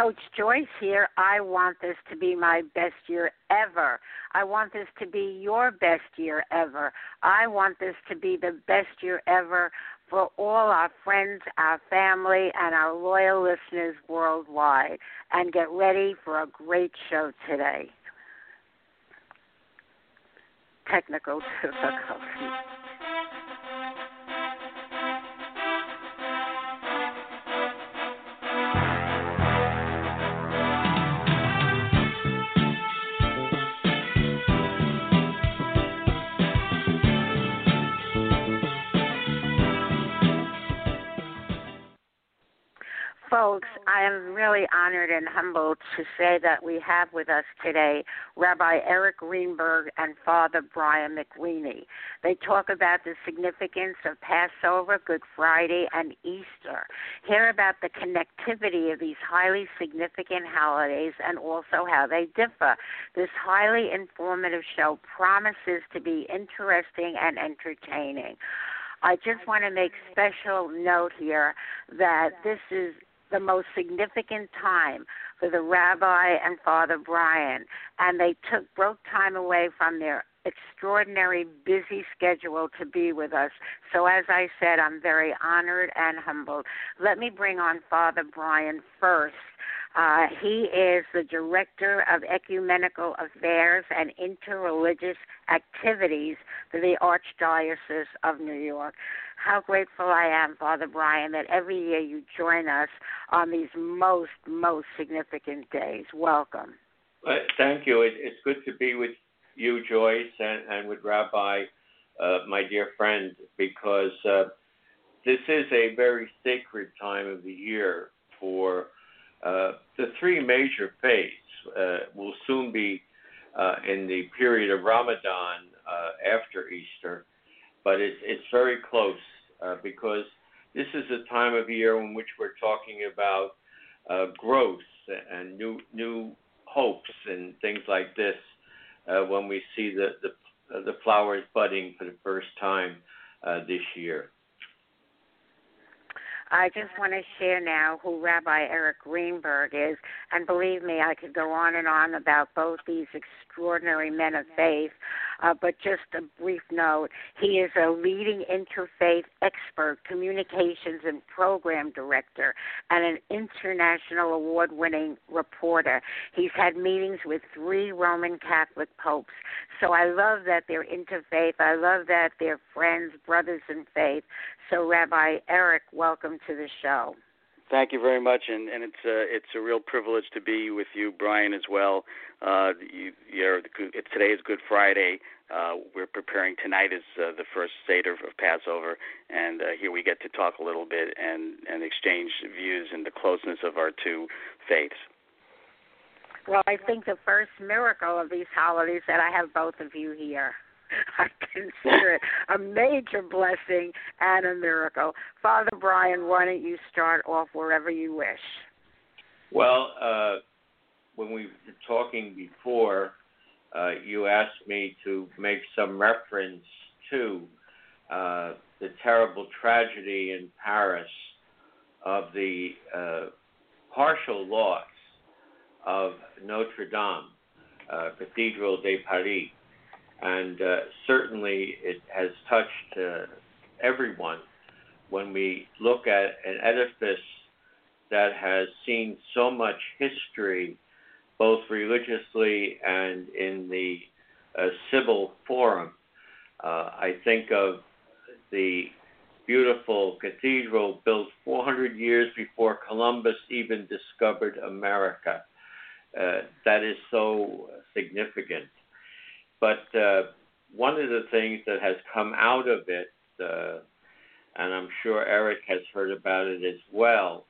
Coach Joyce here. I want this to be my best year ever. I want this to be your best year ever. I want this to be the best year ever for all our friends, our family, and our loyal listeners worldwide. And get ready for a great show today. Technical difficulties. Folks, I am really honored and humbled to say that we have with us today Rabbi Eric Greenberg and Father Brian McWeeney. They talk about the significance of Passover, Good Friday, and Easter. Hear about the connectivity of these highly significant holidays and also how they differ. This highly informative show promises to be interesting and entertaining. I just want to make special note here that this is the most significant time for the rabbi and Father Brian, and they took broke time away from their extraordinary busy schedule to be with us. So as I said, I'm very honored and humbled. Let me bring on Father Brian first. Uh, he is the Director of Ecumenical Affairs and Interreligious Activities for the Archdiocese of New York how grateful I am, Father Brian, that every year you join us on these most, most significant days. Welcome. Uh, thank you. It, it's good to be with you, Joyce, and, and with Rabbi, uh, my dear friend, because uh, this is a very sacred time of the year for uh, the three major faiths. Uh, will soon be uh, in the period of Ramadan after Easter but it's it's very close uh, because this is a time of year in which we're talking about uh, growth and new new hopes and things like this. Uh, when we see the the, uh, the flowers budding for the first time uh, this year. I just want to share now who Rabbi Eric Greenberg is. And believe me, I could go on and on about both these extraordinary men of faith. Uh, but just a brief note he is a leading interfaith expert, communications and program director, and an international award winning reporter. He's had meetings with three Roman Catholic popes. So I love that they're interfaith. I love that they're friends, brothers in faith. So, Rabbi Eric, welcome to the show. Thank you very much, and, and it's a it's a real privilege to be with you, Brian, as well. Uh, you, you're, today is Good Friday. Uh, we're preparing tonight is uh, the first Seder of Passover, and uh, here we get to talk a little bit and and exchange views and the closeness of our two faiths. Well, I think the first miracle of these holidays that I have both of you here. I consider it a major blessing and a miracle. Father Brian, why don't you start off wherever you wish? Well, uh, when we were talking before, uh, you asked me to make some reference to uh, the terrible tragedy in Paris of the uh, partial loss of Notre Dame, uh, Cathedral de Paris and uh, certainly it has touched uh, everyone when we look at an edifice that has seen so much history both religiously and in the uh, civil forum. Uh, I think of the beautiful cathedral built 400 years before Columbus even discovered America. Uh, that is so significant. But uh, one of the things that has come out of it, uh, and I'm sure Eric has heard about it as well,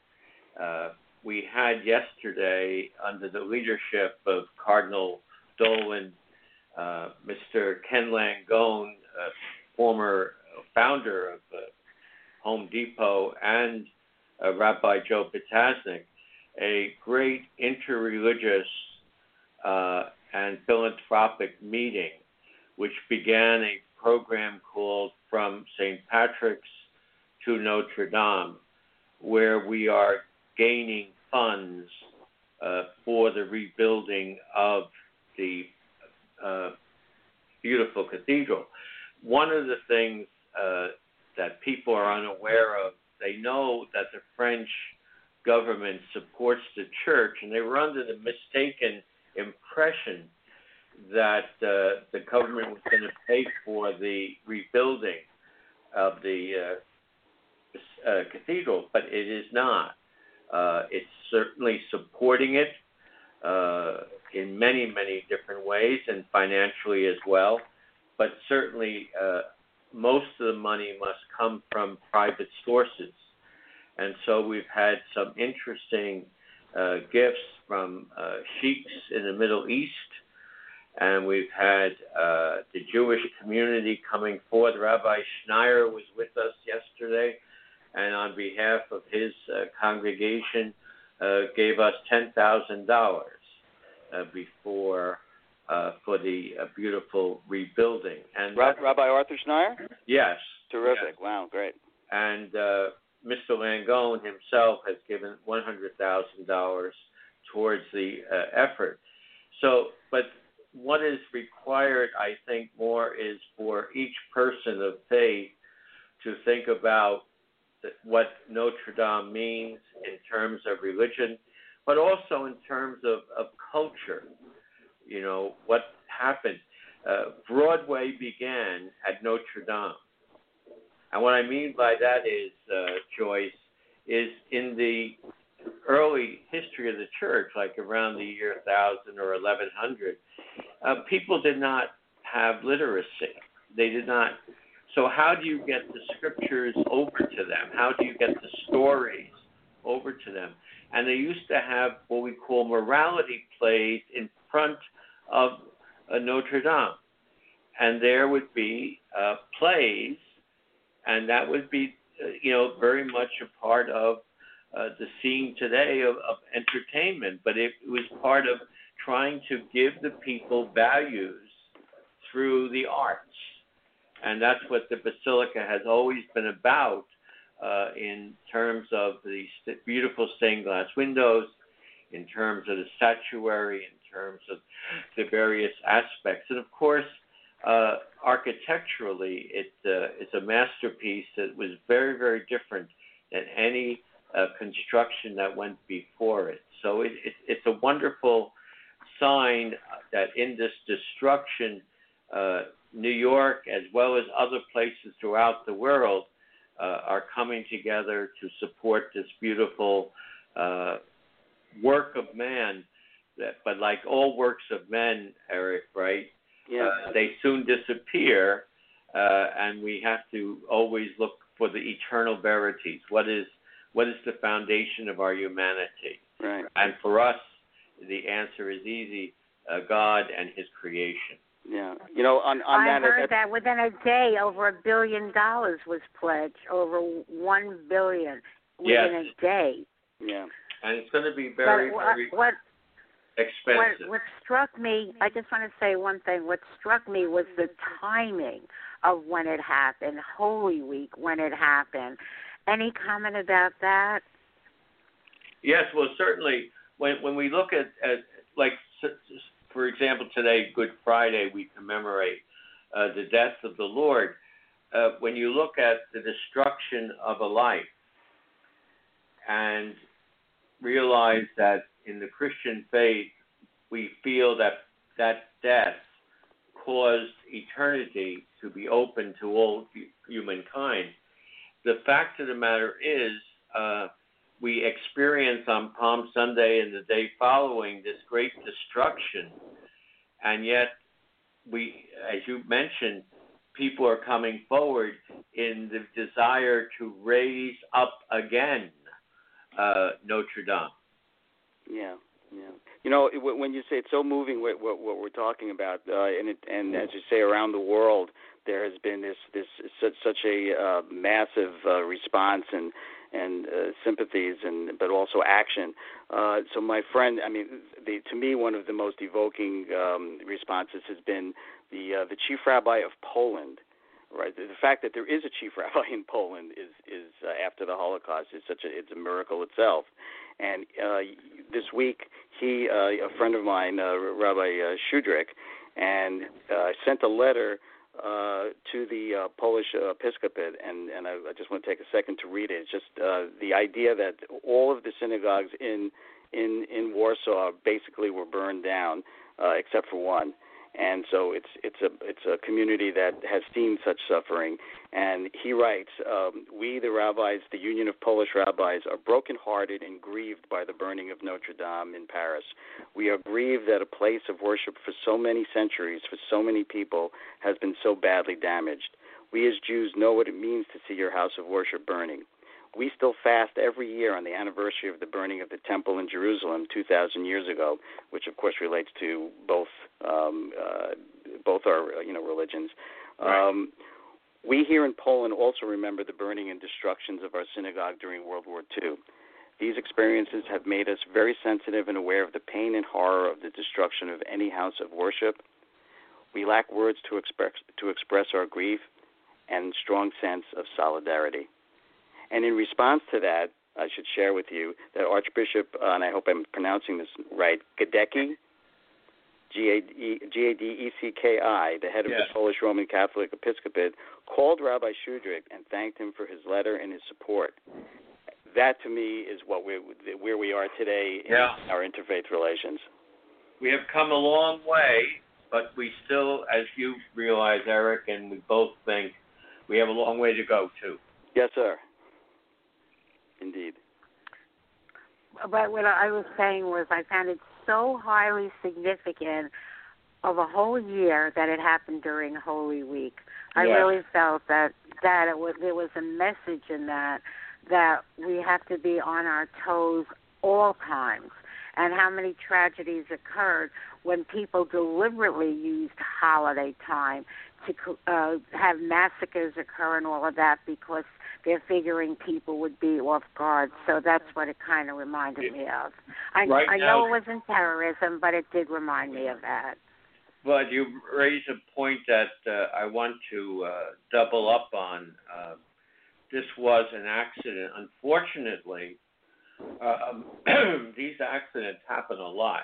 uh, we had yesterday, under the leadership of Cardinal Dolan, uh, Mr. Ken Langone, uh, former founder of uh, Home Depot, and uh, Rabbi Joe Potasnik, a great interreligious uh, and philanthropic meeting, which began a program called From St. Patrick's to Notre Dame, where we are gaining funds uh, for the rebuilding of the uh, beautiful cathedral. One of the things uh, that people are unaware of, they know that the French government supports the church, and they were under the mistaken impression that uh, the government was going to pay for the rebuilding of the uh, uh, cathedral, but it is not. Uh, it's certainly supporting it uh, in many, many different ways and financially as well. But certainly, uh, most of the money must come from private sources. And so we've had some interesting uh, gifts from uh, sheiks in the Middle East, and we've had uh, the Jewish community coming forth. Rabbi Schneier was with us yesterday and on behalf of his uh, congregation, uh, gave us ten thousand dollars uh, before uh, for the uh, beautiful rebuilding. And Rabbi Arthur Schneier. Yes. Terrific. Yes. Wow. Great. And uh, Mr. Langone himself has given one hundred thousand dollars towards the effort. So, but what is required, I think, more is for each person of faith to think about what Notre Dame means in terms of religion, but also in terms of, of culture. You know, what happened. Uh, Broadway began at Notre Dame. And what I mean by that is, uh, Joyce, is in the early history of the church, like around the year 1000 or 1100, uh, people did not have literacy. They did not so, how do you get the scriptures over to them? How do you get the stories over to them? And they used to have what we call morality plays in front of uh, Notre Dame. And there would be uh, plays, and that would be, uh, you know, very much a part of uh, the scene today of, of entertainment, but it was part of trying to give the people values through the arts. And that's what the basilica has always been about uh, in terms of the st- beautiful stained glass windows, in terms of the statuary, in terms of the various aspects, and of course, uh, architecturally, it, uh, it's a masterpiece that was very, very different than any uh, construction that went before it. So it, it, it's a wonderful sign that in this destruction, uh, New York, as well as other places throughout the world, uh, are coming together to support this beautiful uh, work of man. That, but like all works of men, Eric, right? Yeah. Uh, they soon disappear, uh, and we have to always look for the eternal verities. What is what is the foundation of our humanity? Right. And for us, the answer is easy: uh, God and His creation. Yeah, you know, on on I that. heard that, that within a day, over a billion dollars was pledged. Over one billion within Yes. a day. Yeah. And it's going to be very, but what, very what expensive. what what struck me, I just want to say one thing. What struck me was the timing of when it happened, Holy Week when it happened. Any comment about that? Yes, well, certainly when when we look at, at like for example today Good Friday we commemorate uh, the death of the Lord. Uh, when you look at the destruction of a life and realize that in the Christian faith we feel that that death caused eternity to be open to all humankind. The fact of the matter is, uh, we experience on Palm Sunday and the day following this great destruction, and yet we, as you mentioned, people are coming forward in the desire to raise up again uh, Notre Dame. Yeah, yeah. You know, when you say it's so moving, what what, what we're talking about, uh, and it, and as you say, around the world, there has been this this such such a uh, massive uh, response and and uh, sympathies and but also action. Uh, so my friend, I mean, the, to me, one of the most evoking um, responses has been the uh, the chief rabbi of Poland. Right, the, fact that there is a chief rabbi in Poland is is uh, after the Holocaust is such a it's a miracle itself. And uh, this week, he uh, a friend of mine, uh, Rabbi uh, Schudrich, and uh, sent a letter uh, to the uh, Polish uh, Episcopate, and, and I, I just want to take a second to read it. It's just uh, the idea that all of the synagogues in in in Warsaw basically were burned down, uh, except for one and so it's it's a it's a community that has seen such suffering. And he writes, um, "We, the rabbis, the Union of Polish Rabbis, are brokenhearted and grieved by the burning of Notre Dame in Paris. We are grieved that a place of worship for so many centuries, for so many people, has been so badly damaged. We as Jews know what it means to see your house of worship burning." We still fast every year on the anniversary of the burning of the temple in Jerusalem 2,000 years ago, which of course relates to both um, uh, both our you know religions. Right. Um, we here in Poland also remember the burning and destructions of our synagogue during World War II. These experiences have made us very sensitive and aware of the pain and horror of the destruction of any house of worship. We lack words to express to express our grief and strong sense of solidarity. And in response to that, I should share with you that Archbishop, uh, and I hope I'm pronouncing this right, Gadecki, G A D E C K I, the head of yes. the Polish Roman Catholic Episcopate, called Rabbi Schudrich and thanked him for his letter and his support. That to me is what we where we are today in yeah. our interfaith relations. We have come a long way, but we still, as you realize, Eric, and we both think, we have a long way to go too. Yes, sir. Indeed. But what I was saying was, I found it so highly significant of a whole year that it happened during Holy Week. I Yes. really felt that that it was there was a message in that that we have to be on our toes all times. And how many tragedies occurred when people deliberately used holiday time to uh, have massacres occur and all of that because they're figuring people would be off guard. So that's what it kind of reminded me of. I, Right I now- know it wasn't terrorism, but it did remind me of that. But you raise a point that uh, I want to uh, double up on. Uh, this was an accident. Unfortunately, um, these accidents happen a lot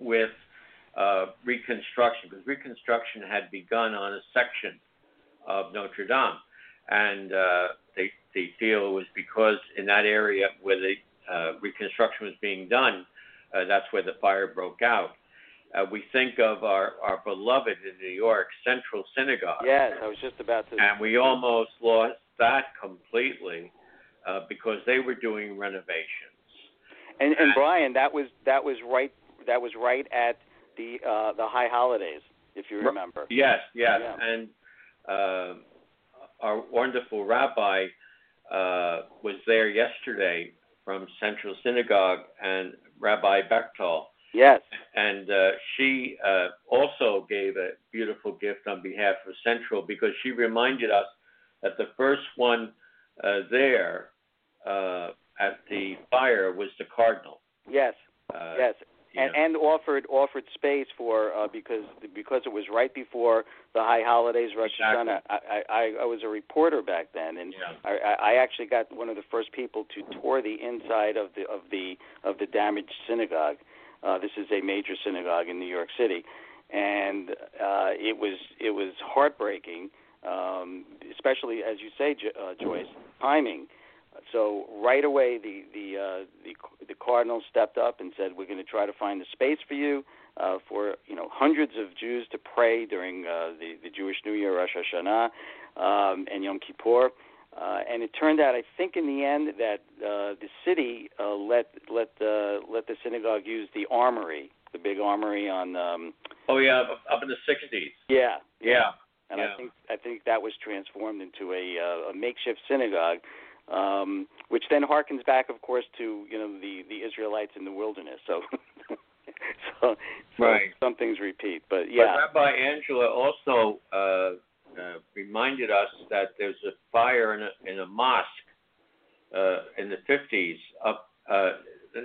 with uh, reconstruction because reconstruction had begun on a section of Notre Dame, and uh, they they feel it was because in that area where the uh, reconstruction was being done, uh, that's where the fire broke out. Uh, we think of our, our beloved in New York Central Synagogue, Yes, I was just about to. and we almost lost that completely uh, because they were doing renovations. And and Brian, that was that was right that was right at the uh the high holidays, if you remember. Yes, yes, Yeah. and uh, our wonderful rabbi uh, was there yesterday from Central Synagogue, and Rabbi Buchdahl, Yes. and uh, she uh, also gave a beautiful gift on behalf of Central because she reminded us that the first one uh, there uh, at the fire was the cardinal. Yes. Uh, Yes. You And offered offered space for uh because because it was right before the high holidays Rosh Exactly. Hashanah. I, I I was a reporter back then and Yeah. I, I actually got one of the first people to tour the inside of the of the of the damaged synagogue. Uh, this is a major synagogue in New York City, and uh, it was it was heartbreaking, um, especially as you say, Jo- uh, Joyce, timing. So right away, the the uh, the the cardinal stepped up and said, "We're going to try to find a space for you uh, for you know hundreds of Jews to pray during uh, the the Jewish New Year, Rosh Hashanah, um, and Yom Kippur." Uh, and it turned out, I think, in the end, that uh, the city uh, let let uh, let the synagogue use the armory, the big armory on. Um, oh yeah, up in the '60s. Yeah, yeah. And yeah. I think I think that was transformed into a, uh, a makeshift synagogue, um, which then harkens back, of course, to you know the the Israelites in the wilderness. So. so, so right. some things repeat, but yeah. But Rabbi Angela also uh, uh, reminded us that there's a fire in a, in a mosque uh, in the 50s up uh,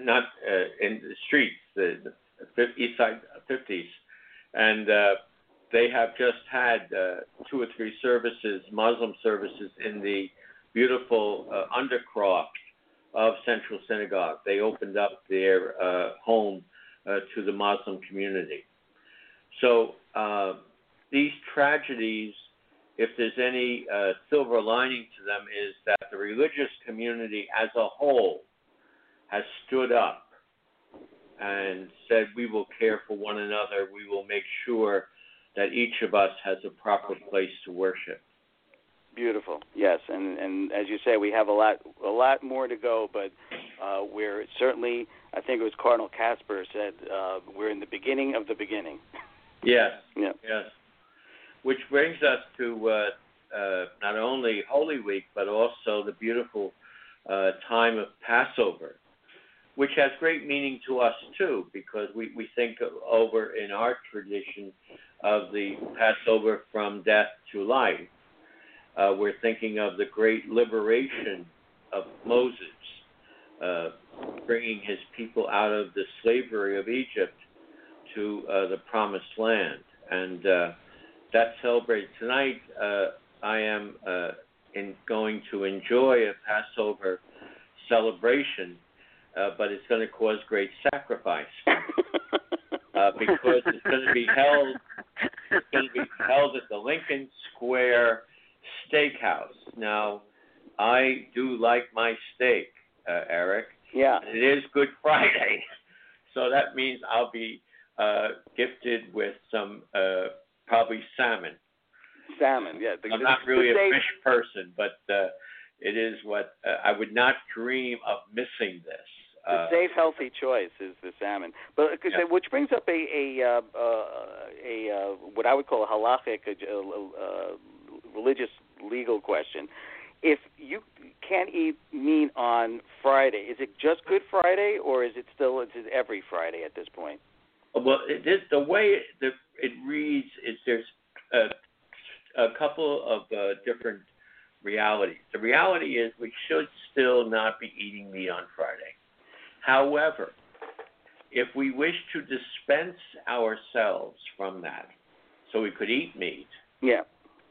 not uh, in the streets the, the east side 50s and uh, they have just had uh, two or three services Muslim services in the beautiful uh, undercroft of Central Synagogue they opened up their uh, home uh, to the Muslim community so uh, these tragedies if there's any uh, silver lining to them, is that the religious community as a whole has stood up and said, We will care for one another. We will make sure that each of us has a proper place to worship. Beautiful, yes, and and as you say, we have a lot a lot more to go, but uh, we're certainly. I think it was Cardinal Kasper said uh, we're in the beginning of the beginning. Yes. Yeah. Yes which brings us to uh, uh, not only Holy Week, but also the beautiful uh, time of Passover, which has great meaning to us too, because we, we think over in our tradition of the Passover from death to life. Uh, we're thinking of the great liberation of Moses, uh, bringing his people out of the slavery of Egypt to uh, the promised land. And that's celebrated tonight. Uh, I am uh, in going to enjoy a Passover celebration, uh, but it's going to cause great sacrifice uh, because it's going to be held. It's going to be held at the Lincoln Square Steakhouse. Now, I do like my steak, uh, Eric. Yeah. It is Good Friday, so that means I'll be uh, gifted with some uh, probably salmon. Salmon, yeah. The, I'm not really a fish person, but uh, it is what uh, I would not dream of missing this. The uh, safe, healthy choice is the salmon, but yeah. which brings up a a uh, uh, a uh, what I would call a halachic, uh, religious legal question. If you can't eat meat on Friday, is it just Good Friday, or is it still is it every Friday at this point? Well, it is the way the it reads is there's a, a couple of uh, different realities. The reality is we should still not be eating meat on Friday. However, if we wish to dispense ourselves from that, so we could eat meat, yeah,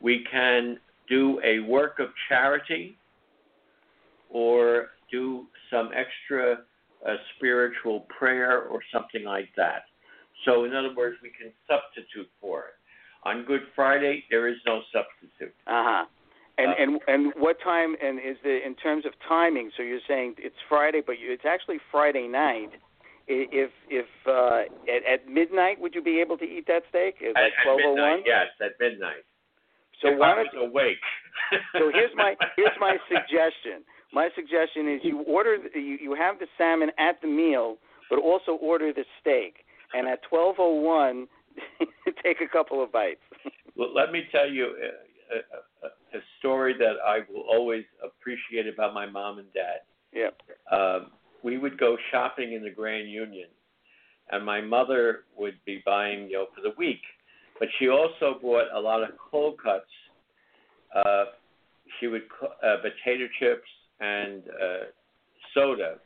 we can do a work of charity or do some extra uh, spiritual prayer or something like that. So, in other words, we can substitute for it. On Good Friday, there is no substitute. Uh-huh. And uh, and and what time? And is the in terms of timing? So you're saying it's Friday, but you, it's actually Friday night. If if uh, at, at midnight, would you be able to eat that steak? At, like twelve oh one. Yes, at midnight. So why I was awake. so here's my here's my suggestion. My suggestion is you order you you have the salmon at the meal, but also order the steak and at 12:01, take a couple of bites. well, let me tell you a, a, a, story that I will always appreciate about my mom and dad. Yeah. Um, we would go shopping in the Grand Union, and my mother would be buying, you know, for the week, but she also bought a lot of cold cuts. Uh, she would uh, potato chips and uh, soda,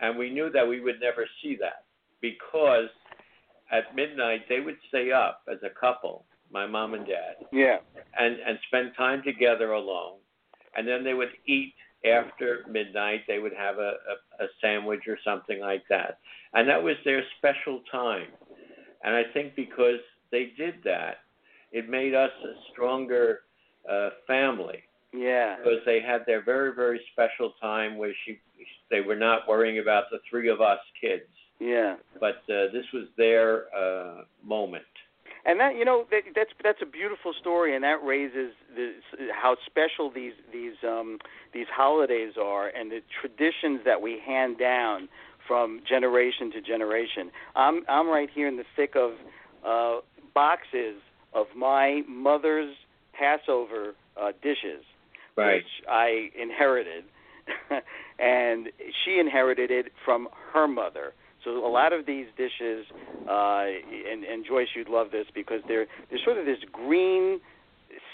and we knew that we would never see that because at midnight they would stay up as a couple, my mom and dad. Yeah. And and spend time together alone, and then they would eat after midnight. They would have a, a, a sandwich or something like that, and that was their special time. And I think because they did that, it made us a stronger uh, family Yeah. Because they had their very very special time where she they were not worrying about the three of us kids. Yeah. But uh, this was their uh, moment. And that you know that, that's that's a beautiful story, and that raises the, how special these these um, these holidays are, and the traditions that we hand down from generation to generation. I'm I'm right here in the thick of uh, boxes of my mother's Passover uh, dishes, Right. which I inherited, and she inherited it from her mother. So a lot of these dishes, uh, and, and Joyce, you'd love this because they're they're sort of this green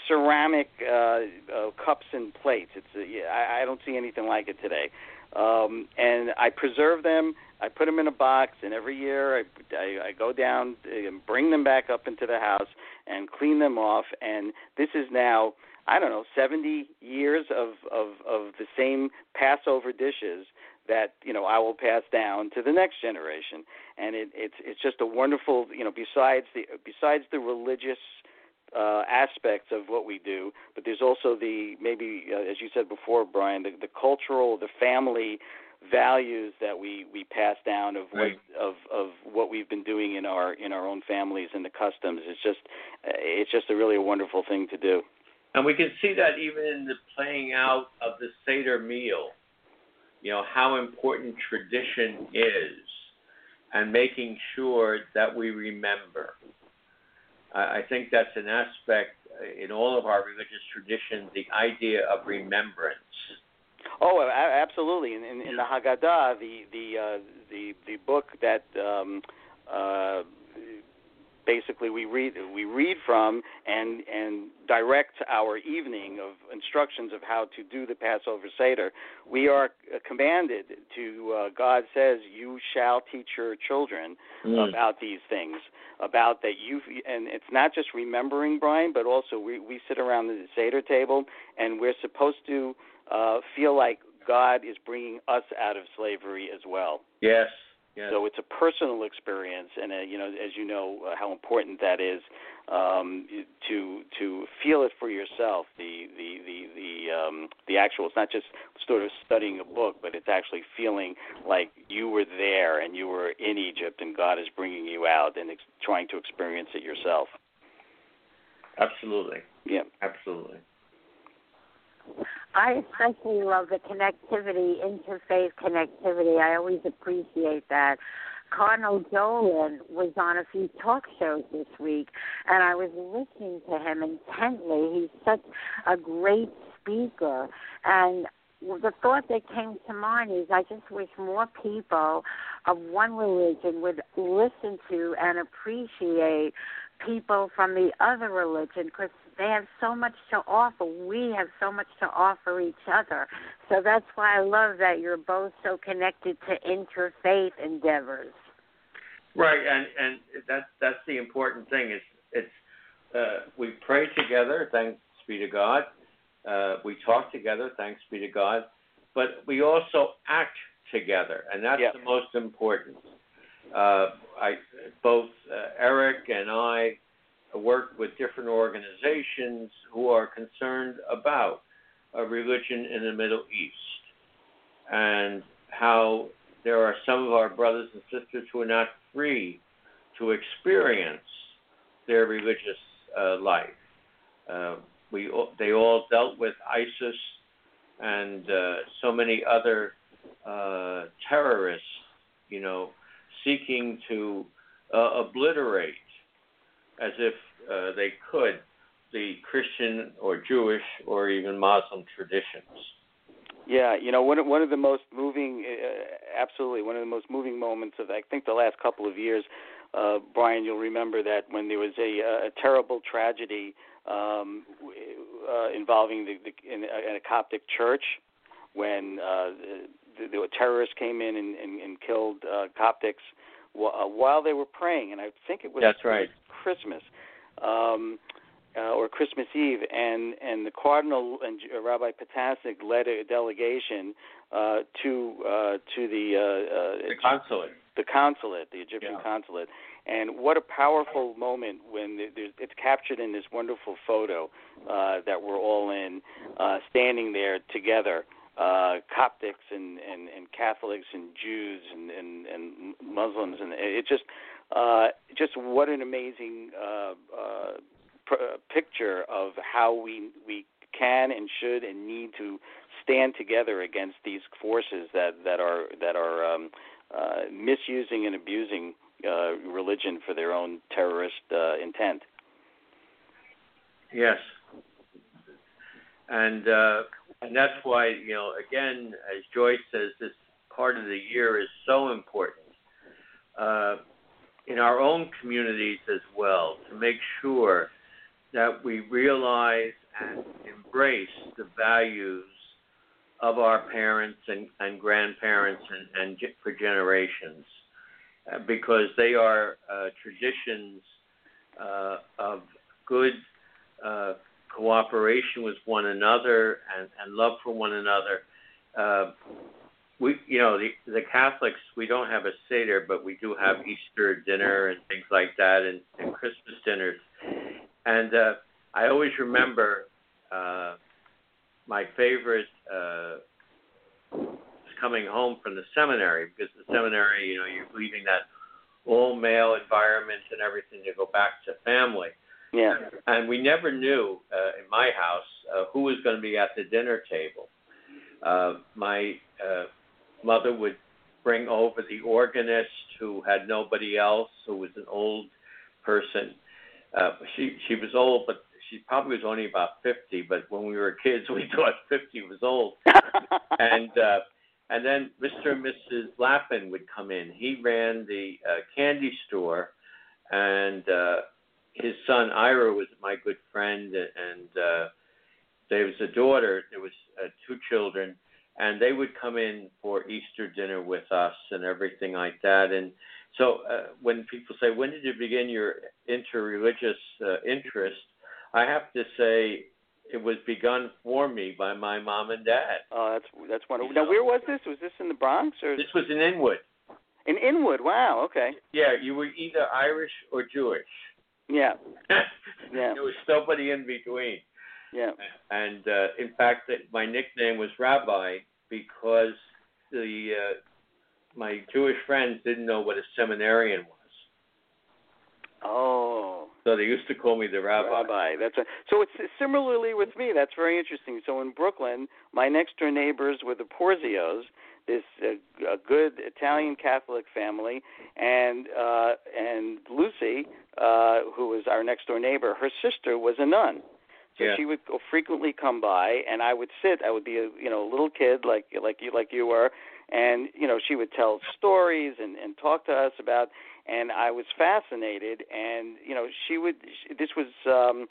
ceramic uh, uh, cups and plates. It's uh, yeah, I, I don't see anything like it today. Um, and I preserve them. I put them in a box, and every year I, I, I go down and bring them back up into the house and clean them off. And this is now I don't know 70 years of of of the same Passover dishes that you know I will pass down to the next generation, and it, it's it's just a wonderful you know besides the besides the religious uh, aspects of what we do, but there's also the maybe uh, as you said before, Brian, the, the cultural, the family values that we we pass down of what Right. of of what we've been doing in our in our own families and the customs. It's just it's just a really a wonderful thing to do. And we can see that even in the playing out of the Seder meal, you know, how important tradition is and making sure that we remember. I, I think that's an aspect in all of our religious traditions, the idea of remembrance. Oh, absolutely. In, in, in the Haggadah, the the uh, the the book that um, uh, basically we read we read from and and direct our evening of instructions of how to do the Passover Seder. We are commanded to. Uh, God says, "You shall teach your children about these things." About that you and it's not just remembering Brian, but also we we sit around the Seder table and we're supposed to uh, feel like God is bringing us out of slavery as well. Yes. Yes. So it's a personal experience, and uh, you know, as you know, uh, how important that is um, to to feel it for yourself. The the the the um, the actual. It's not just sort of studying a book, but it's actually feeling like you were there and you were in Egypt, and God is bringing you out and ex- trying to experience it yourself. Absolutely. Yeah. Absolutely. I especially love the connectivity, interfaith connectivity. I always appreciate that. Cardinal Dolan was on a few talk shows this week, and I was listening to him intently. He's such a great speaker, and the thought that came to mind is I just wish more people of one religion would listen to and appreciate people from the other religion because they have so much to offer. We have so much to offer each other. So that's why I love that you're both so connected to interfaith endeavors. Right, and and that's that's the important thing. It's it's uh, we pray together, thanks be to God. Uh, we talk together, thanks be to God. But we also act together, and that's Yep. the most important. Uh, I both uh, Eric and I work with different organizations who are concerned about a religion in the Middle East and how there are some of our brothers and sisters who are not free to experience their religious uh, life. Uh, we they all dealt with ISIS and uh, so many other uh, terrorists, you know, seeking to uh, obliterate as if uh, they could the Christian or Jewish or even Muslim traditions. Yeah, you know, one of, one of the most moving, uh, absolutely, one of the most moving moments of I think the last couple of years, uh, Brian, you'll remember that when there was a, a terrible tragedy um, uh, involving the, the in, a, in a Coptic church, when uh, the, the terrorists came in and, and, and killed uh, Coptics uh, while they were praying, and I think it was That's right. Christmas. Um, uh, or Christmas Eve, and and the cardinal and Rabbi Potasnik led a delegation uh, to uh, to the uh, uh, The consulate. the consulate, the Egyptian Yeah. consulate, And what a powerful moment when it's captured in this wonderful photo uh, that we're all in, uh, standing there together, uh, Coptics and, and, and Catholics and Jews and, and, and Muslims, and it just uh, just what an amazing uh, uh, pr- uh, picture of how we we can and should and need to stand together against these forces that that are that are um, uh, misusing and abusing uh, religion for their own terrorist uh, intent. Yes, and uh, and that's why you know again, as Joyce says, this part of the year is so important uh, in our own communities as well to make sure that we realize and embrace the values of our parents and, and grandparents and, and for generations uh, because they are uh, traditions uh, of good uh, cooperation with one another and, and love for one another. We, you know, the, the Catholics, we don't have a Seder, but we do have Easter dinner and things like that and, and Christmas dinners. And uh, I always remember uh, my favorite uh, coming home from the seminary because the seminary, you know, you're leaving that all male environment and everything to go back to family. Yeah. And we never knew uh, in my house uh, who was going to be at the dinner table. Uh, my uh, mother would bring over the organist who had nobody else, who was an old person. Uh, she she was old, but she probably was only about 50, but when we were kids, we thought 50 was old. and uh, and then Mr. and Mrs. Lappin would come in. He ran the uh, candy store, and uh, his son Ira was my good friend, and uh, there was a daughter. There was uh, two children, and they would come in for Easter dinner with us and everything like that. And so uh, when people say, "When did you begin your interreligious uh, interest?" I have to say it was begun for me by my mom and dad. Oh, that's that's wonderful. Now, where was this? Was this in the Bronx or? This was in Inwood. In Inwood, wow. Okay. Yeah, you were either Irish or Jewish. Yeah. yeah. There was nobody in between. Yeah. And uh, in fact, my nickname was Rabbi because the uh, my Jewish friends didn't know what a seminarian was. Oh. So they used to call me the rabbi. Rabbi. That's a, so. It's similarly with me. That's very interesting. So in Brooklyn, my next door neighbors were the Porzios, this uh, a good Italian Catholic family, and uh, and Lucy, uh, who was our next door neighbor, her sister was a nun. So yeah. she would frequently come by, and I would sit. I would be a you know a little kid like like you like you were, and you know she would tell stories and and talk to us about and I was fascinated. And you know, she would. This was um,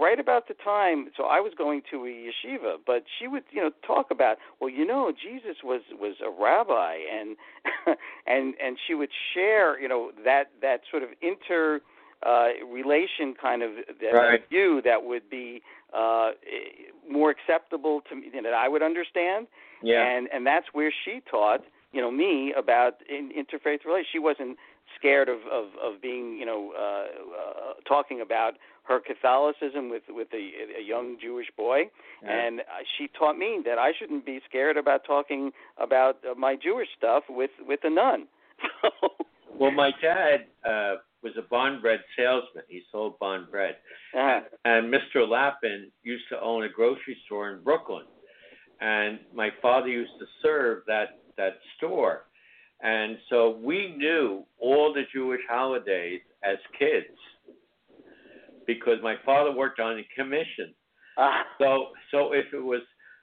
right about the time. So I was going to a yeshiva, but she would, you know, talk about, well, you know, Jesus was was a rabbi, and and and she would share, you know, that that sort of inter uh, relation kind of that right. view that would be uh, more acceptable to me that I would understand. Yeah. And and that's where she taught you know me about in, interfaith relations. She wasn't scared of of, of being you know uh, uh, talking about her Catholicism with with a, a young Jewish boy, yeah. and uh, she taught me that I shouldn't be scared about talking about uh, my Jewish stuff with with a nun. well, my dad uh, was a bond bread salesman. He sold bond bread, uh-huh. and Mr. Lappin used to own a grocery store in Brooklyn, and my father used to serve that that store. And so we knew all the Jewish holidays as kids because my father worked on a commission. Ah. So so if it was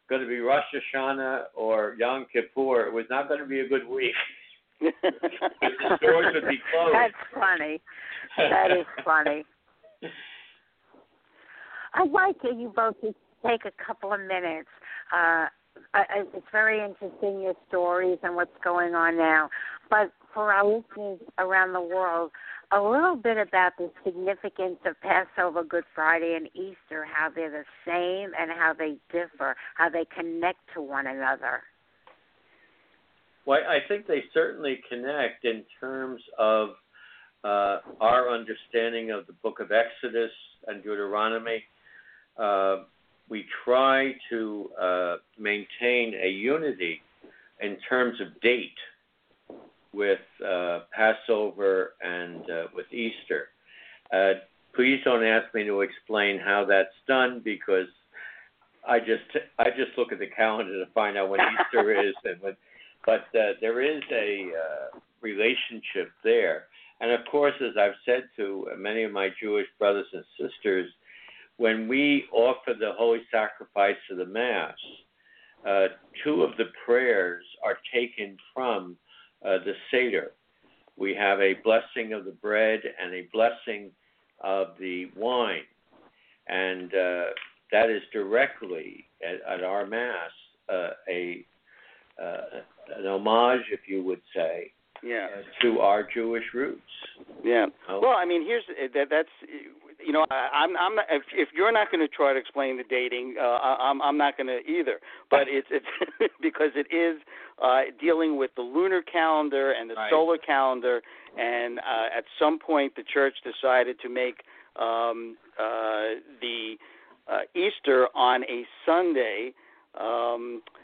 going to be Rosh Hashanah or Yom Kippur, it was not going to be a good week. would be closed. That's funny. That is funny. I'd like you both to take a couple of minutes. Uh, I, it's very interesting your stories and what's going on now. But for our listeners around the world, a little bit about the significance of Passover, Good Friday, and Easter, how they're the same and how they differ, how they connect to one another. Well, I think they certainly connect in terms of uh, our understanding of the book of Exodus and Deuteronomy. Uh, we try to uh, maintain a unity in terms of date with uh, Passover and uh, with Easter. Uh, please don't ask me to explain how that's done because I just I just look at the calendar to find out when Easter is and when, but uh, there is a uh, relationship there. And of course, as I've said to many of my Jewish brothers and sisters, when we offer the holy sacrifice of the Mass, uh, two of the prayers are taken from uh, the Seder. We have a blessing of the bread and a blessing of the wine. And uh, that is directly at, at our Mass uh, a uh, an homage, if you would say, yeah. uh, to our Jewish roots. Yeah. Oh. Well, I mean, here's that. That's you know, I, I'm I'm not, if if you're not going to try to explain the dating, uh, I, I'm I'm not going to either. But it's it's because it is uh, dealing with the lunar calendar and the Right. solar calendar, and uh, at some point the church decided to make um, uh, the uh, Easter on a Sunday. Um, uh,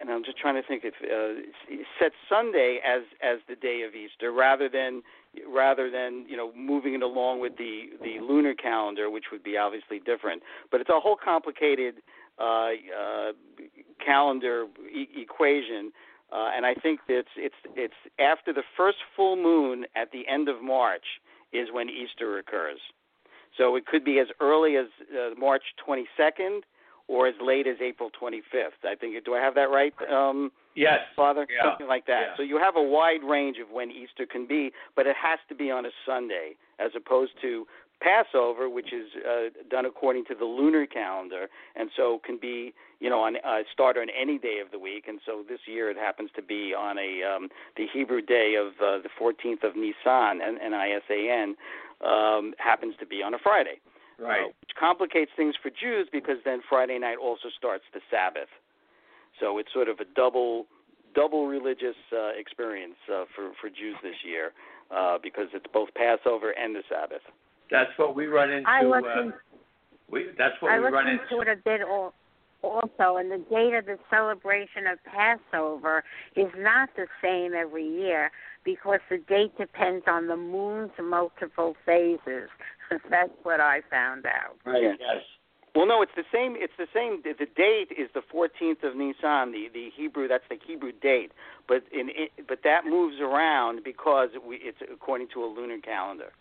and I'm just trying to think if uh, set Sunday as as the day of Easter rather than rather than you know moving it along with the the lunar calendar, which would be obviously different. But it's a whole complicated uh, uh, calendar e- equation, uh, and I think that it's it's it's after the first full moon at the end of March is when Easter occurs. So it could be as early as uh, March 22nd or as late as April 25th. I think. Do I have that right? Um, Yes. Father, Yeah. something like that. Yeah. So you have a wide range of when Easter can be, but it has to be on a Sunday as opposed to Passover, which is uh, done according to the lunar calendar, and so can be, you know, on uh, start on any day of the week. And so this year it happens to be on a um, the Hebrew day of uh, the 14th of Nisan, N N I S A N, um, happens to be on a Friday Right. uh, which complicates things for Jews because then Friday night also starts the Sabbath. So it's sort of a double double religious uh, experience uh, for for Jews this year uh, because it's both Passover and the Sabbath. That's what we run into. I looked, uh, in, we, that's what I we looked run into into. it a bit al- also, and the date of the celebration of Passover is not the same every year because the date depends on the moon's multiple phases. That's what I found out. Right. Yes. Well, no, it's the same. It's the same. The date is the 14th of Nisan, the the Hebrew. That's the Hebrew date, but in it, but that moves around because we, it's according to a lunar calendar.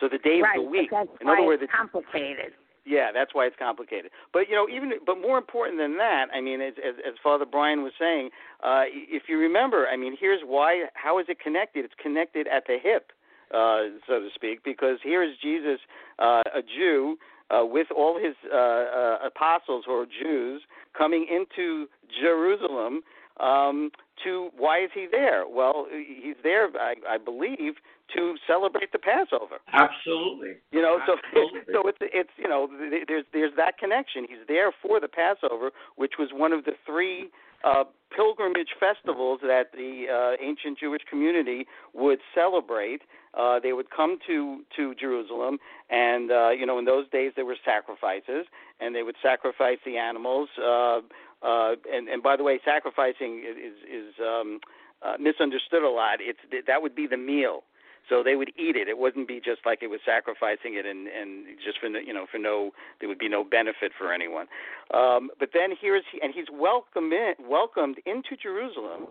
So the day right, of the week. but that's in why other words, it's complicated. Yeah, that's why it's complicated. But you know, even but more important than that, I mean, as as, as Father Brian was saying, uh, if you remember, I mean, here's why. How is it connected? It's connected at the hip, uh, so to speak, because here is Jesus, uh, a Jew. Uh, with all his uh, uh, apostles who are Jews coming into Jerusalem, um, to why is he there? Well, he's there, I, I believe, to celebrate the Passover. Absolutely. You know, so Absolutely. so it's it's you know th- there's there's that connection. He's there for the Passover, which was one of the three uh, pilgrimage festivals that the uh, ancient Jewish community would celebrate. Uh, they would come to to Jerusalem, and uh, you know in those days there were sacrifices, and they would sacrifice the animals. Uh, uh, and and by the way, sacrificing is is um, uh, misunderstood a lot. It's that would be the meal. So they would eat it. It wouldn't be just like it was sacrificing it and and just for no, you know for no there would be no benefit for anyone. Um, but then here's he, and he's welcomed in, welcomed into Jerusalem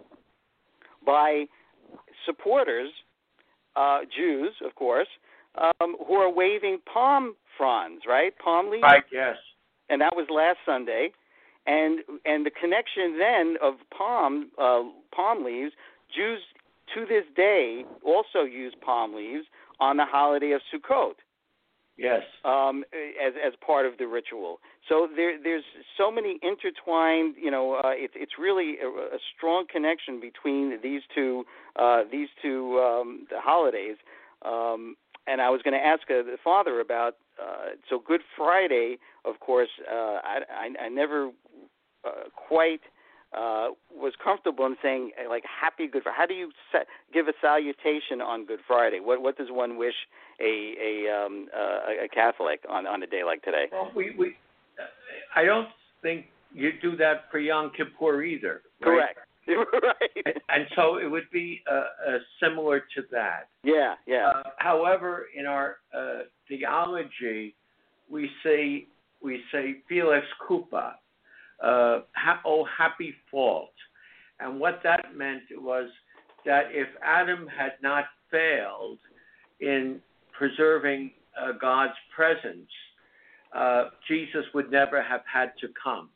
by supporters, uh, Jews of course, um, who are waving palm fronds, right? Palm leaves Right. Yes. and that was last Sunday, and and the connection then of palm uh, palm leaves. Jews to this day also use palm leaves on the holiday of Sukkot Yes. um, as as part of the ritual. So there there's so many intertwined. You know, uh, it's it's really a, a strong connection between these two uh, these two um, the holidays. Um, and I was going to ask uh, the father about uh, so Good Friday. Of course, uh, I, I I never uh, quite uh, was comfortable in saying uh, like Happy Good Friday. How do you give a salutation on Good Friday? What what does one wish a a um, uh, a Catholic on on a day like today? Well, we we I don't think you do that for Yom Kippur either. Right? Correct. right. And, and so it would be uh, uh, similar to that. Yeah, yeah. Uh, however, in our uh, theology, we say we say Felix Culpa, uh, ha- oh happy fault, and what that meant was that if Adam had not failed in preserving uh, God's presence, uh, Jesus would never have had to come.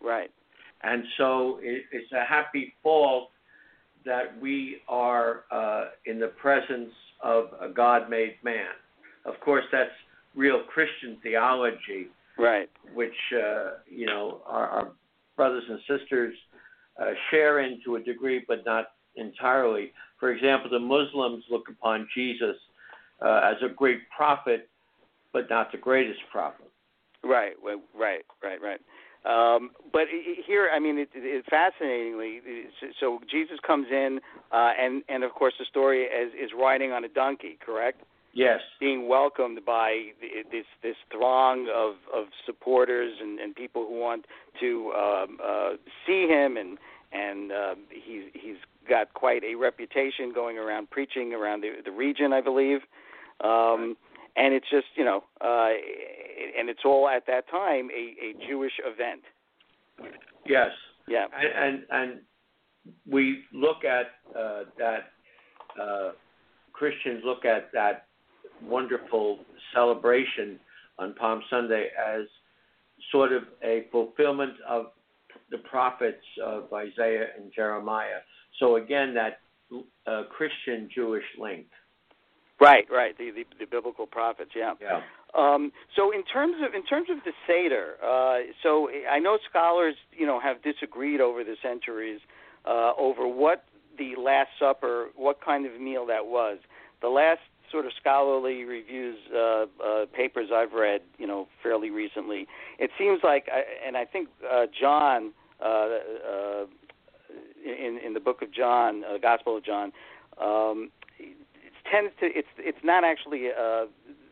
right. And so it, it's a happy fault that we are uh, in the presence of a God made man. Of course, that's real Christian theology, Right. which, uh, you know, our, our brothers and sisters uh, share in to a degree, but not entirely. For example, the Muslims look upon Jesus uh, as a great prophet, but not the greatest prophet. Right, right, right, right. Um, but here, I mean, it, it, fascinatingly, so Jesus comes in, uh, and and of course the story is is riding on a donkey, correct? Yes. Being welcomed by this this throng of of supporters and and people who want to um, uh, see him, and and uh, he's he's got quite a reputation going around preaching around the the region, I believe. Um, and it's just you know, uh, and it's all at that time a, a Jewish event. Yes. Yeah, And and, and we look at uh, that uh, Christians look at that wonderful celebration on Palm Sunday as sort of a fulfillment of the prophets of Isaiah and Jeremiah. So again, that uh, Christian Jewish link. right, right. The, the the biblical prophets. Yeah. Yeah. Um, so in terms of in terms of the seder, uh, so I know scholars you know have disagreed over the centuries uh, over what the Last Supper, what kind of meal that was. The last sort of scholarly reviews uh, uh, papers I've read, you know, fairly recently, it seems like, I- and I think uh, John, uh, uh, in in the book of John, uh, Gospel of John, um, it tends to it's it's not actually uh,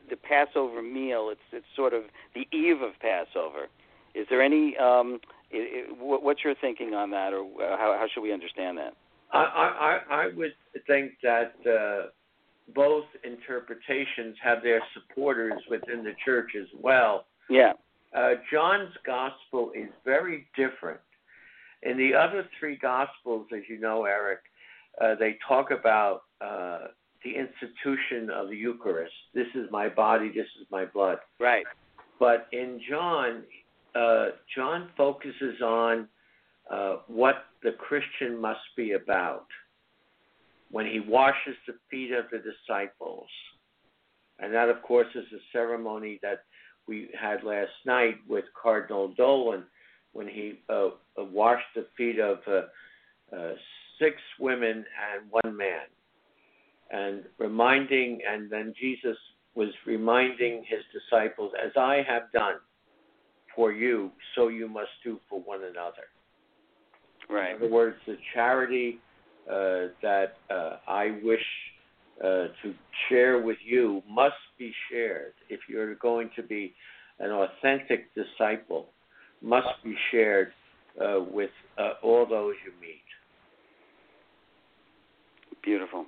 the Passover meal. It's it's sort of the eve of Passover. Is there any um, i i what- what's your thinking on that, or uh, how how should we understand that? I, I, I I would think that uh, both interpretations have their supporters within the church as well. Yeah. Uh, John's gospel is very different. In the other three gospels, as you know, Eric, uh, they talk about uh, the institution of the Eucharist. This is my body, this is my blood. Right. But in John, uh, John focuses on uh, what the Christian must be about when he washes the feet of the disciples. And that, of course, is a ceremony that we had last night with Cardinal Dolan when he uh, uh, washed the feet of uh, uh, six women and one man. And reminding, and then Jesus was reminding his disciples, as I have done for you, so you must do for one another. Right. In other words, the charity that uh, I wish uh, to share with you must be shared. If you're going to be an authentic disciple, must be shared uh, with uh, all those you meet. Beautiful.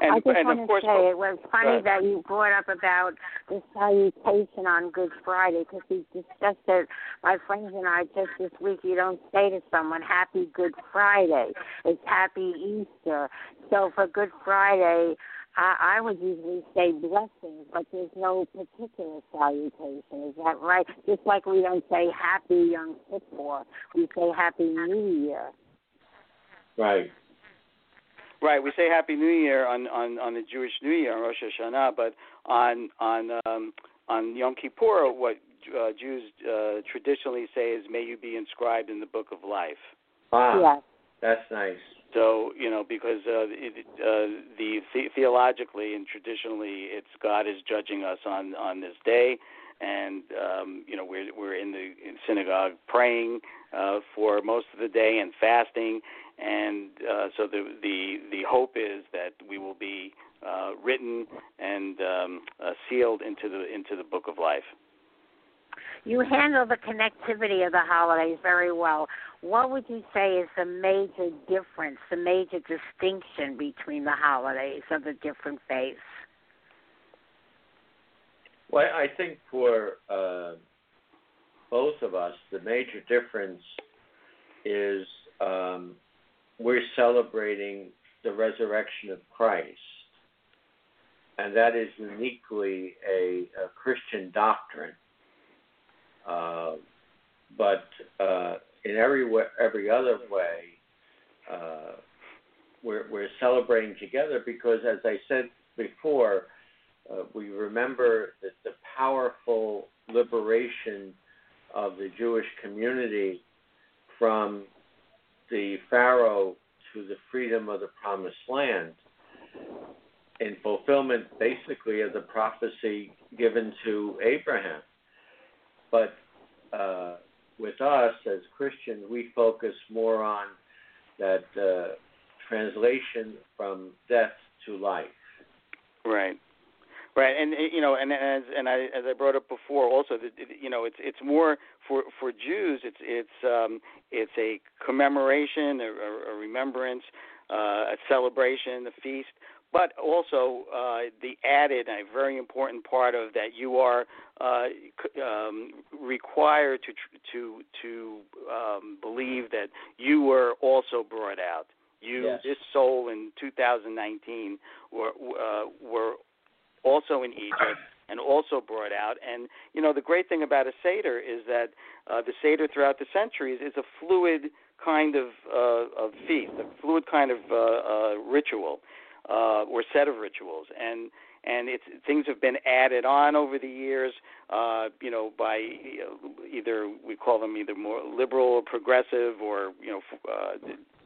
I just and want of to course, say it was funny ahead. that you brought up about the salutation on Good Friday because we discussed it. My friends and I just this week. You don't say to someone Happy Good Friday. It's Happy Easter. So for Good Friday, I, I would usually say blessings, but there's no particular salutation. Is that right? Just like we don't say Happy Yom Kippur, we say Happy New Year. Right. Right, we say Happy New Year on on on the Jewish New Year on Rosh Hashanah, but on on um, on Yom Kippur, what uh, Jews uh, traditionally say is "May you be inscribed in the Book of Life." Wow. Yes. That's nice. So you know, because uh, it, uh, the, the theologically and traditionally, it's God is judging us on on this day, and um, you know we're we're in the synagogue praying uh, for most of the day and fasting, and uh, so the the the hope is that we will be uh, written and um, uh, sealed into the into the book of life. You handle the connectivity of the holidays very well. What would you say is the major difference, the major distinction between the holidays of the different faiths? Well, I think for uh, both of us, the major difference is um, we're celebrating the resurrection of Christ. And that is uniquely a, a Christian doctrine. Uh, but uh, in every way, every other way, uh, we're, we're celebrating together because, as I said before, uh, we remember that the powerful liberation of the Jewish community from the Pharaoh to the freedom of the promised land in fulfillment basically of the prophecy given to Abraham. But uh, with us as Christians, we focus more on that uh, translation from death to life. Right. Right, and you know, and as and I as I brought up before, also, that you know, it's it's more for for Jews. It's it's um, it's a commemoration, a, a remembrance, uh, a celebration, a feast, but also uh, the added and a very important part of that you are uh, um, required to to to um, believe that you were also brought out. You, yes. this soul in 2019, were uh, were also in Egypt and also brought out. And you know, the great thing about a seder is that uh, the seder throughout the centuries is a fluid kind of uh, of feast, a fluid kind of uh, uh, ritual uh, or set of rituals, and and it's things have been added on over the years. Uh, you know, by either we call them either more liberal or progressive, or you know, uh,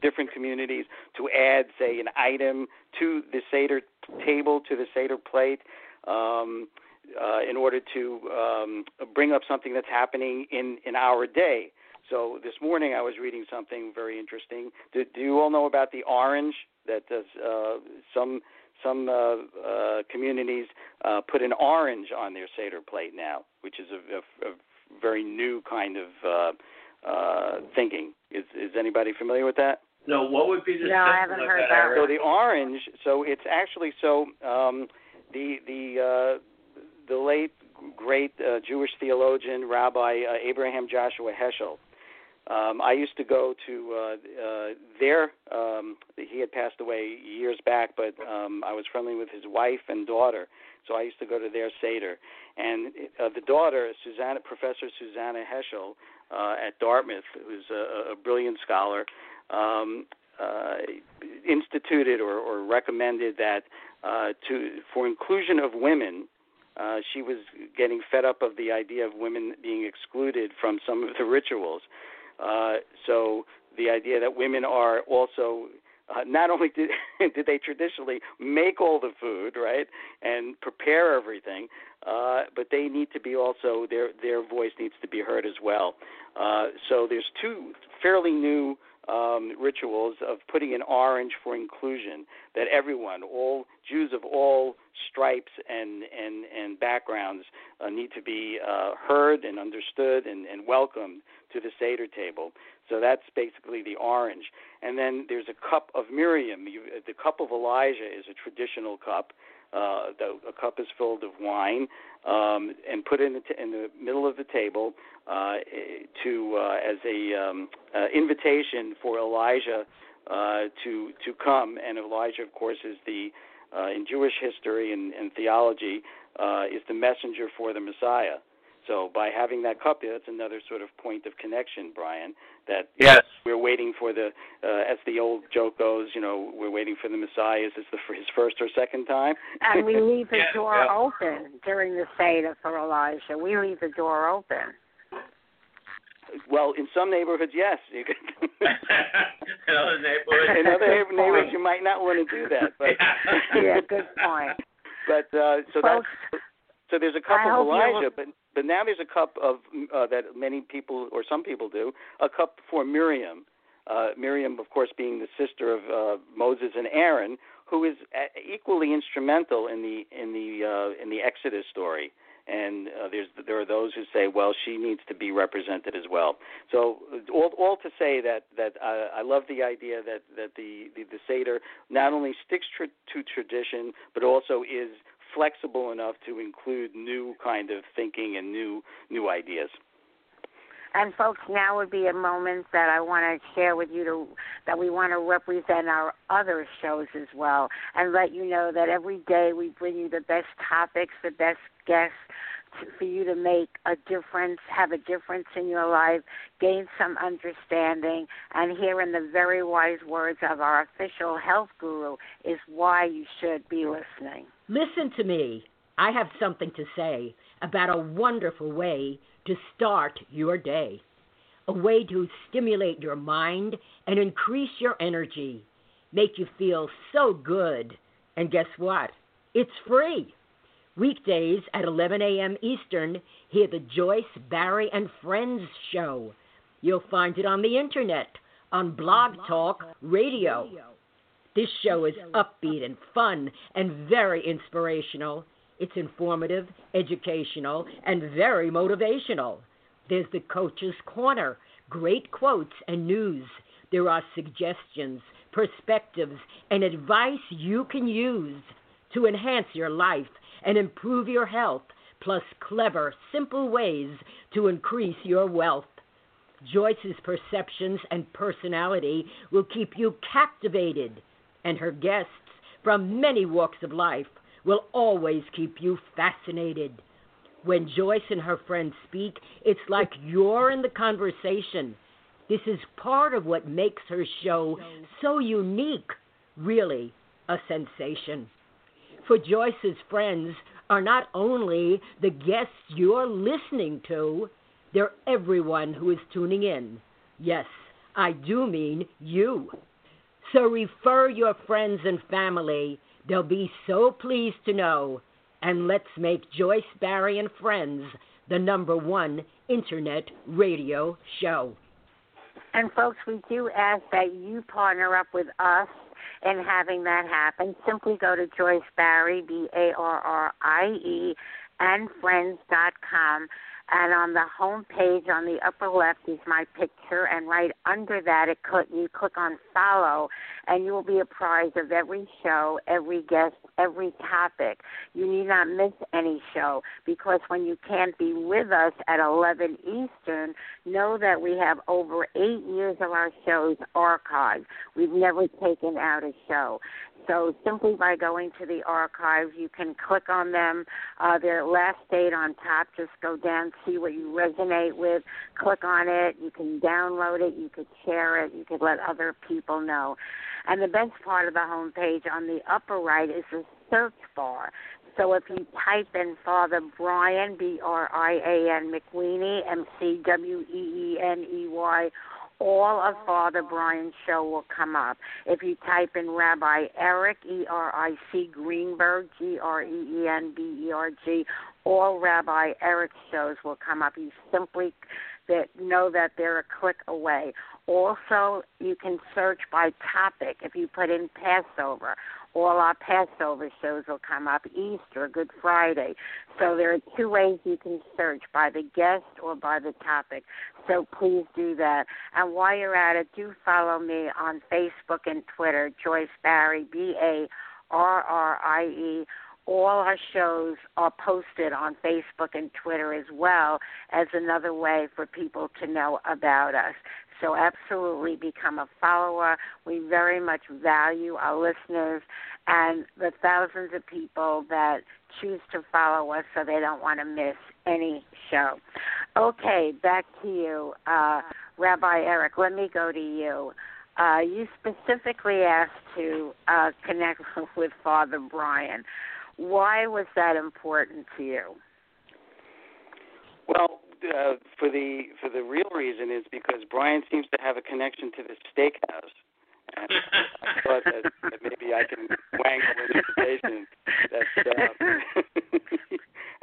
different communities to add, say, an item to the seder table, to the seder plate. Um, uh, in order to um, bring up something that's happening in, in our day. So this morning I was reading something very interesting. Do, do you all know about the orange that does uh, some some uh, uh, communities uh, put an orange on their seder plate now, which is a, a, a very new kind of uh, uh, thinking. Is is anybody familiar with that? No, what would be the? No, I haven't heard that. So the orange. So it's actually so um, the the uh, the late great uh, Jewish theologian Rabbi uh, Abraham Joshua Heschel um, I used to go to uh, uh, their. Um, he had passed away years back, but um, I was friendly with his wife and daughter, so I used to go to their seder. And uh, the daughter, Susannah, Professor Susannah Heschel uh, at Dartmouth, who's a, a brilliant scholar, um, uh, instituted or, or recommended that uh, to for inclusion of women. Uh, she was getting fed up of the idea of women being excluded from some of the rituals. Uh, so the idea that women are also uh, not only did, did they traditionally make all the food right and prepare everything, uh, but they need to be also their their voice needs to be heard as well. Uh, so there's two fairly new um, rituals of putting an orange for inclusion that everyone, all Jews of all stripes and and and backgrounds, uh, need to be uh, heard and understood and, and welcomed to the Seder table. So that's basically the orange. And then there's a cup of Miriam. You, the cup of Elijah is a traditional cup. Uh, the, a cup is filled of wine um, and put in the, t- in the middle of the table uh, to uh, as a um, uh, invitation for Elijah uh, to to come. And Elijah, of course, is the uh, in Jewish history and, and theology uh, is the messenger for the Messiah. So by having that cup, there, that's another sort of point of connection, Brian. That yes. we're waiting for the, uh, as the old joke goes, you know, we're waiting for the Messiah. Is this the, his first or second time? And we leave the Yeah, door yeah. open during the Seder for Elijah. We leave the door open. well, in some neighborhoods, yes. You could. in other neighborhoods, in other neighborhoods, you might not want to do that. But yeah, good point. But uh, so Folks, that's so. There's a cup I of hope Elijah, but but now there's a cup of uh, that many people or some people do a cup for Miriam. Uh, Miriam, of course, being the sister of uh, Moses and Aaron, who is uh, equally instrumental in the in the uh, in the Exodus story. And uh, there's there are those who say, well, she needs to be represented as well. So all all to say that that uh, I love the idea that that the the, the seder not only sticks to tradition but also is flexible enough to include new kind of thinking and new new ideas. And folks, now would be a moment that I want to share with you to, that we want to represent our other shows as well, and let you know that every day we bring you the best topics, the best guests, for you to make a difference, have a difference in your life, gain some understanding, and here in the very wise words of our official health guru is why you should be listening. Listen to me. I have something to say about a wonderful way to start your day, a way to stimulate your mind and increase your energy, make you feel so good. And guess what? It's free. Weekdays at 11 a.m. Eastern, hear the Joyce, Barrie, and Friends show. You'll find it on the internet, on Blog Talk Radio. This show is upbeat and fun and very inspirational. It's informative, educational, and very motivational. There's the Coach's Corner, great quotes and news. There are suggestions, perspectives, and advice you can use to enhance your life and improve your health, plus clever, simple ways to increase your wealth. Joyce's perceptions and personality will keep you captivated, and her guests from many walks of life will always keep you fascinated. When Joyce and her friends speak, it's like you're in the conversation. This is part of what makes her show so unique, really a sensation. For Joyce's friends are not only the guests you're listening to, they're everyone who is tuning in. Yes, I do mean you. So refer your friends and family They'll be so pleased to know. And let's make Joyce Barrie and Friends the number one internet radio show. And folks, we do ask that you partner up with us in having that happen. Simply go to Joyce Barrie, B A R R I E, and friends.com and on the home page on the upper left is my picture and right under that it click you click on follow and you will be apprised of every show every guest every topic. You need not miss any show because when you can't be with us at 11 eastern know that we have over eight years of our shows archived we've never taken out a show so simply by going to the archives, you can click on them. Uh, their last date on top. Just go down, see what you resonate with. Click on it. You can download it. You could share it. You could let other people know. And the best part of the homepage on the upper right is the search bar. So if you type in Father Brian, B R I A N McWeeney, M C W E E N E Y, all of Father Brian's show will come up. If you type in Rabbi Eric, E R I C Greenberg, G R E E N B E R G, all Rabbi Eric shows will come up. You simply that know that they're a click away. Also, you can search by topic. If you put in Passover all our Passover shows will come up, Easter, Good Friday. So there are two ways you can search by the guest or by the topic. So please do that. And while you're at it, do follow me on Facebook and Twitter, Joyce Barrie, B A R R I E. All our shows are posted on Facebook and Twitter as well as another way for people to know about us. So absolutely become a follower. We very much value our listeners and the thousands of people that choose to follow us so they don't want to miss any show. Okay, back to you, uh, Rabbi Eric. Let me go to you. Uh, you specifically asked to uh, connect with Father Brian. Why was that important to you? Well, uh, for the for the real reason is because Brian seems to have a connection to the steakhouse, and I thought that, that maybe I can wangle an invitation. That, uh,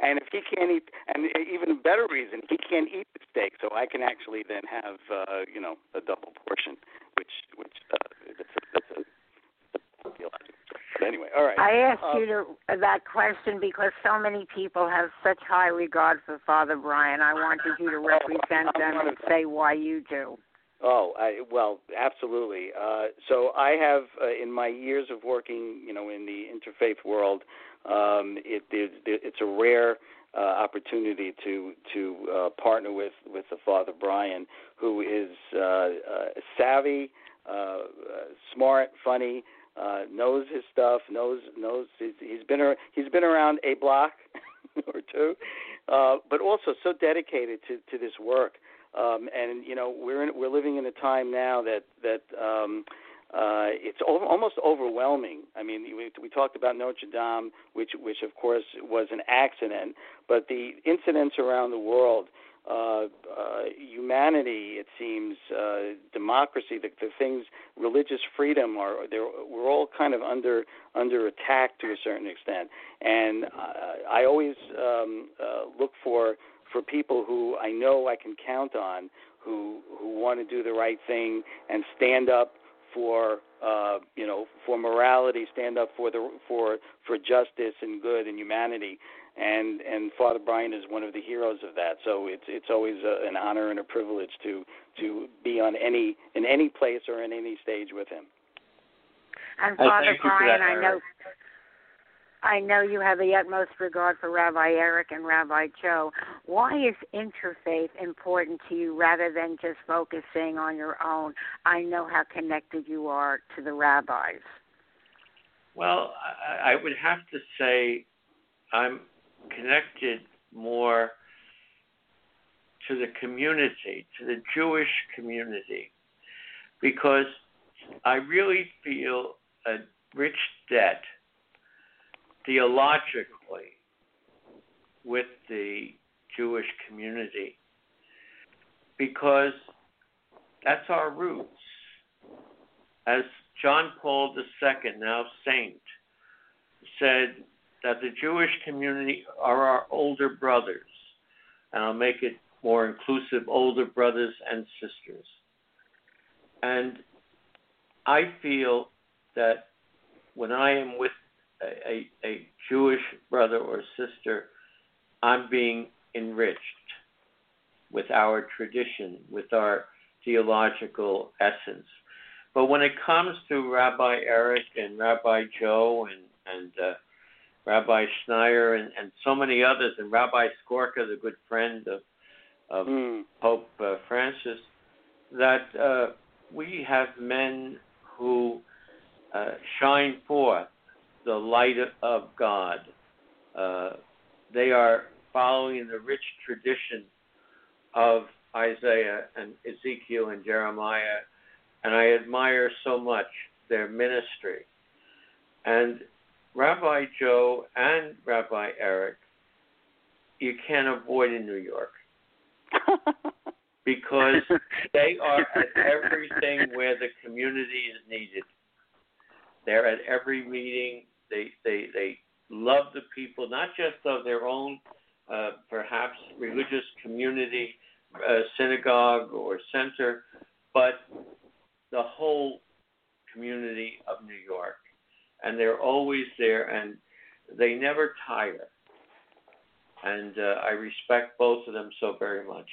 and if he can't eat, and even a better reason, he can't eat the steak, so I can actually then have uh, you know a double portion, which which uh, that's a, that's a but anyway, all right. I asked um, you to, that question because so many people have such high regard for Father Brian. I wanted you to represent them and say why you do. Oh, I, well, absolutely. Uh, so I have, uh, in my years of working, you know, in the interfaith world, um, it, it, it's a rare uh, opportunity to to uh, partner with with the Father Brian, who is uh, uh, savvy, uh, uh, smart, funny, uh, knows his stuff, knows knows he's, he's been he's been around a block or two, uh, but also so dedicated to to this work. Um, and you know we're in, we're living in a time now that that um, uh, it's over, almost overwhelming. I mean, we, we talked about Notre Dame, which which of course was an accident, but the incidents around the world uh, uh, humanity, it seems, uh, democracy, the, the things, religious freedom are they're, we're all kind of under under attack to a certain extent. And uh, I always um, uh, look for for people who I know I can count on, who who want to do the right thing and stand up for uh, you know for morality, stand up for the for for justice and good and humanity and and Father Brian is one of the heroes of that. So it's it's always a, an honor and a privilege to to be on any in any place or in any stage with him. And Father Brian, I know I know you have the utmost regard for Rabbi Eric and Rabbi Joe. Why is interfaith important to you rather than just focusing on your own? I know how connected you are to the rabbis. Well, I, I would have to say I'm connected more to the community, to the Jewish community, because I really feel a rich debt theologically with the Jewish community because that's our roots. As John Paul II, now saint, said, that the Jewish community are our older brothers, and I'll make it more inclusive older brothers and sisters. And I feel that when I am with a, a, a Jewish brother or sister, I'm being enriched with our tradition, with our theological essence. But when it comes to Rabbi Eric and Rabbi Joe and and uh, Rabbi Schneier, and, and so many others, and Rabbi Skorka, the good friend of, of mm. Pope uh, Francis, that uh, we have men who uh, shine forth the light of God. Uh, they are following the rich tradition of Isaiah and Ezekiel and Jeremiah, and I admire so much their ministry. And Rabbi Joe and Rabbi Eric, you can't avoid in New York because they are at everything where the community is needed. They're at every meeting. They they they love the people, not just of their own, uh, perhaps religious community, uh, synagogue or center, but the whole community of New York and they're always there, and they never tire. And uh, I respect both of them so very much.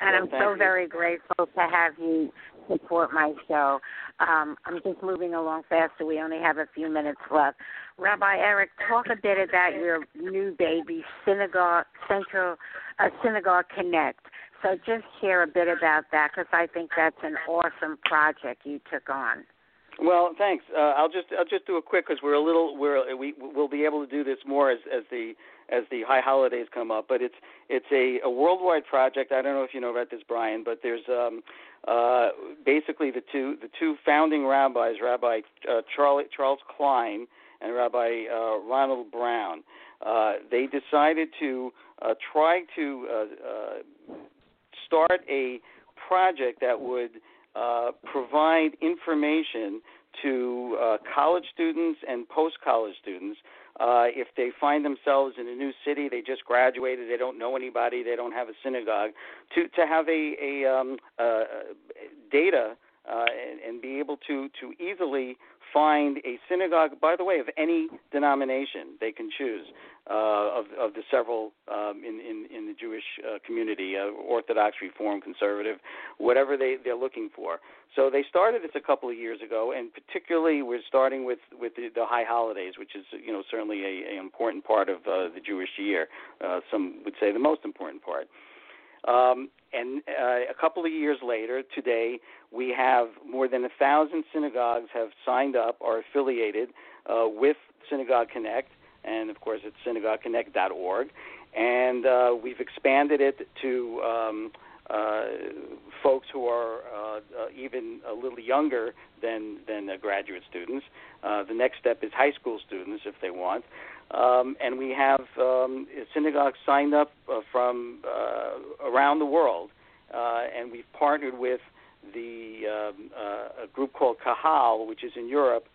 And I'm so very grateful to have you support my show. Um, I'm just moving along fast, so we only have a few minutes left. Rabbi Eric, talk a bit about your new baby, Synagogue Central uh, Synagogue Connect. So just share a bit about that because I think that's an awesome project you took on. Well, thanks. Uh, I'll just I'll just do a quick because we're a little we're we we'll be able to do this more as as the as the high holidays come up. But it's it's a, a worldwide project. I don't know if you know about this, Brian, but there's um, uh, basically the two the two founding rabbis, Rabbi uh, Charlie, Charles Klein and Rabbi uh, Ronald Brown. Uh, they decided to uh, try to uh, uh, start a project that would uh, provide information to uh, college students and post college students. Uh, if they find themselves in a new city, they just graduated, they don't know anybody, they don't have a synagogue, to to have a, a um, uh, data uh, and, and be able to to easily find a synagogue, by the way, of any denomination they can choose, uh, of, of the several um, in, in, in the Jewish uh, community, uh, Orthodox, Reform, Conservative, whatever they, they're looking for. So they started this a couple of years ago, and particularly we're starting with, with the, the high holidays, which is you know certainly a, a important part of uh, the Jewish year. Uh, some would say the most important part. Um, and uh, a couple of years later, today, we have more than a thousand synagogues have signed up or affiliated uh, with Synagogue Connect, and of course, it's synagogueconnect.org. And uh, we've expanded it to um, uh, folks who are uh, uh, even a little younger than than graduate students. Uh, the next step is high school students if they want. Um, and we have um, synagogues signed up uh, from around the world, and we've partnered with the um, a group called Kahal, which is in Europe.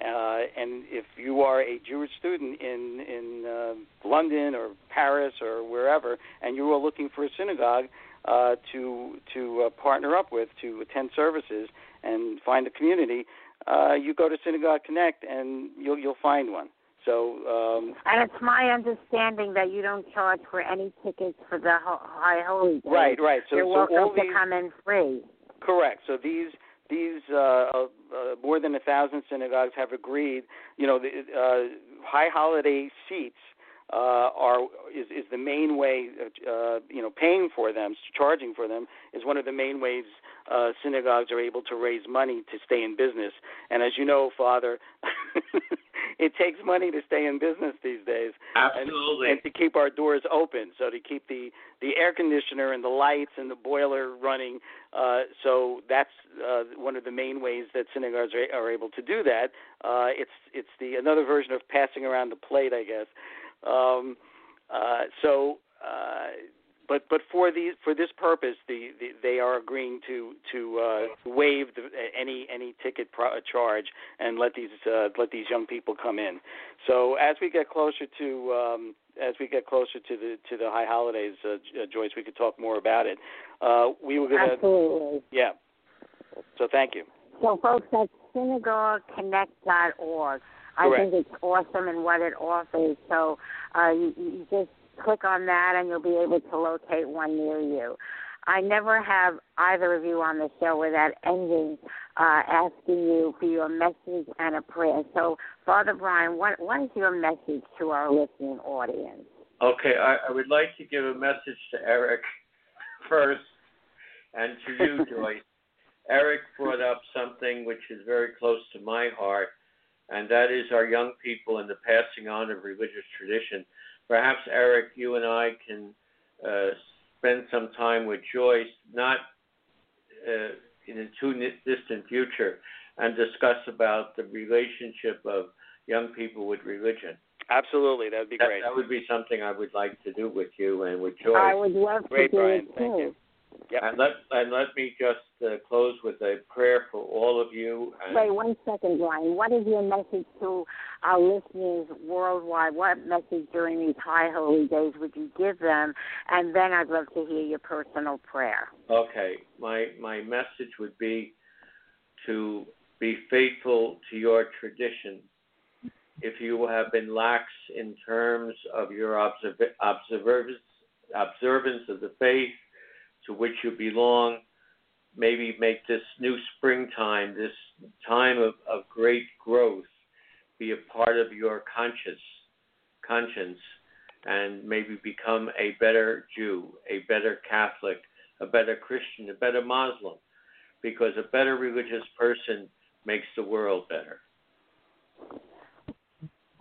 Uh, and if you are a Jewish student in in uh, London or Paris or wherever, and you are looking for a synagogue uh, to to uh, partner up with to attend services and find a community, uh, you go to Synagogue Connect and you'll you'll find one. So, um, and it's my understanding that you don't charge for any tickets for the High Holy Day. Right, right. So, you're so welcome all to come in free. Correct. So these these uh, uh, more than a thousand synagogues have agreed. You know, the uh, high holiday seats uh, are is is the main way. Uh, you know, paying for them, charging for them, is one of the main ways uh, synagogues are able to raise money to stay in business. And as you know, Father, it takes money to stay in business these days. Absolutely. And, and to keep our doors open, so to keep the the air conditioner and the lights and the boiler running. Uh, so that's uh, one of the main ways that synagogues are, are able to do that. Uh, it's it's the another version of passing around the plate, I guess. Um, uh, so, uh, but but for these for this purpose, the, the they are agreeing to to uh, waive the, any any ticket pro- charge and let these uh, let these young people come in. So as we get closer to um, as we get closer to the to the high holidays, uh, uh Joyce, we could talk more about it. Uh, we were going to absolutely yeah. So thank you. So folks, that's synagogueconnect.org. I Correct. think it's awesome and what it offers. So uh, you, you just click on that and you'll be able to locate one near you. I never have either of you on the show without ending uh, asking you for your message and a prayer. So, Father Brian, what what is your message to our listening audience? Okay, I, I would like to give a message to Eric first and to you, Joyce. Eric brought up something which is very close to my heart, and that is our young people and the passing on of religious tradition. Perhaps, Eric, you and I can uh, spend some time with Joyce, not uh, in a too distant future, and discuss about the relationship of young people with religion. Absolutely, that would be That, great. that would be something I would like to do with you and with Joyce. I would love Great, to do Great, Brian. it too. Thank you. Yep. And let and let me just uh, close with a prayer for all of you. And Wait one second, Brian. What is your message to our listeners worldwide? What message during these high holy days would you give them? And then I'd love to hear your personal prayer. Okay, my my message would be to be faithful to your tradition. If you have been lax in terms of your observ- observance observance of the faith to which you belong, maybe make this new springtime, this time of, of great growth, be a part of your conscious conscience and maybe become a better Jew, a better Catholic, a better Christian, a better Muslim, because a better religious person makes the world better.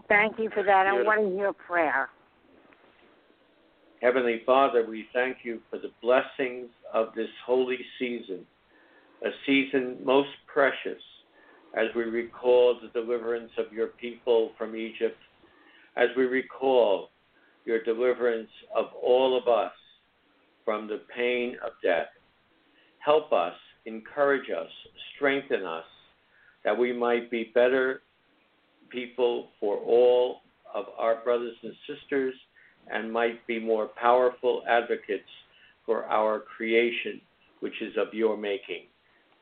Thank you for that. And what is your prayer? Heavenly Father, we thank you for the blessings of this holy season, a season most precious as we recall the deliverance of your people from Egypt, as we recall your deliverance of all of us from the pain of death. Help us, encourage us, strengthen us, that we might be better people for all of our brothers and sisters and might be more powerful advocates for our creation, which is of your making.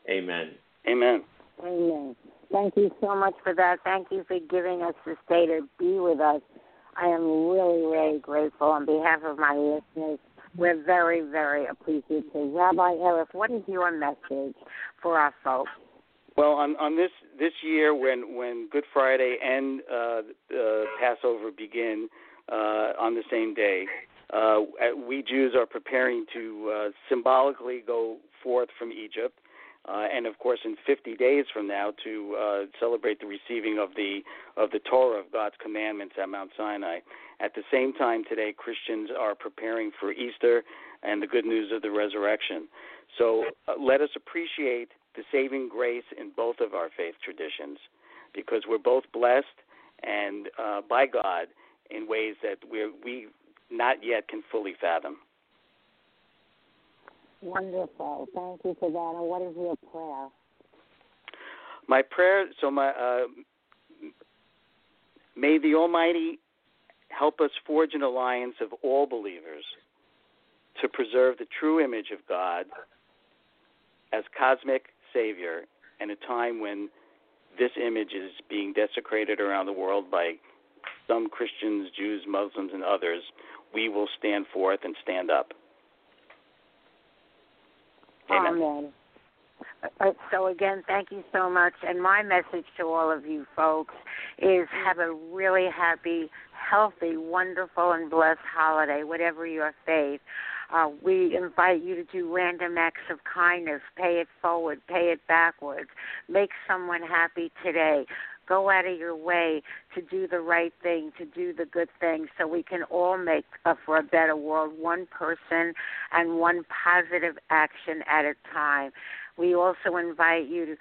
Amen. Amen. Amen. Thank you so much for that. Thank you for giving us the day to be with us. I am really, really grateful on behalf of my listeners. We're very, very appreciative. Rabbi Eric, what is your message for our folks? Well, on on this this year, when when Good Friday and uh, uh, Passover begin uh, on the same day, uh, we Jews are preparing to uh, symbolically go forth from Egypt, uh, and of course, in 50 days from now, to uh, celebrate the receiving of the of the Torah of God's commandments at Mount Sinai. At the same time, today Christians are preparing for Easter and the good news of the resurrection. So uh, let us appreciate the saving grace in both of our faith traditions because we're both blessed and uh, by God in ways that we we not yet can fully fathom. Wonderful. Thank you for that. And what is your prayer? My prayer, so my uh, may the Almighty help us forge an alliance of all believers to preserve the true image of God as cosmic Savior in a time when this image is being desecrated around the world by some Christians, Jews, Muslims, and others, we will stand forth and stand up. Amen. Amen. Uh, so again, thank you so much. And my message to all of you folks is have a really happy, healthy, wonderful, and blessed holiday, whatever your faith. Uh, we invite you to do random acts of kindness. Pay it forward, pay it backwards. Make someone happy today. Go out of your way to do the right thing, to do the good thing, so we can all make for a better world, one person and one positive action at a time. We also invite you to,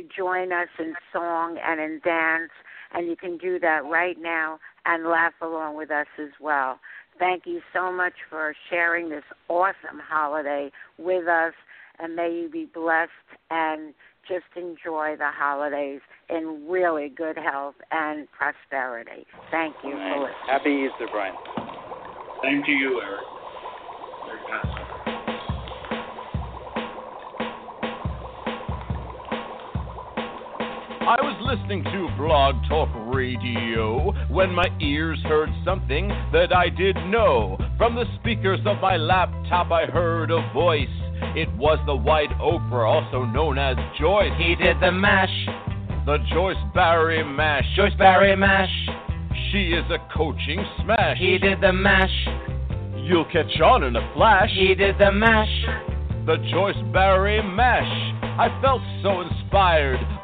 to join us in song and in dance, and you can do that right now and laugh along with us as well. Thank you so much for sharing this awesome holiday with us, and may you be blessed and just enjoy the holidays in really good health and prosperity. Thank you right. for listening. Happy Easter, Brian. Same to you, Eric. Eric. I was listening to Blog Talk Radio when my ears heard something that I did know. From the speakers of my laptop, I heard a voice. It was the white Oprah, also known as Joyce. He did the mash, The Joyce Barrie Mash. Joyce Barrie mash. She is a coaching smash. He did the mash, You'll catch on in a flash. he did the mash. The Joyce Barry Mash. I felt so inspired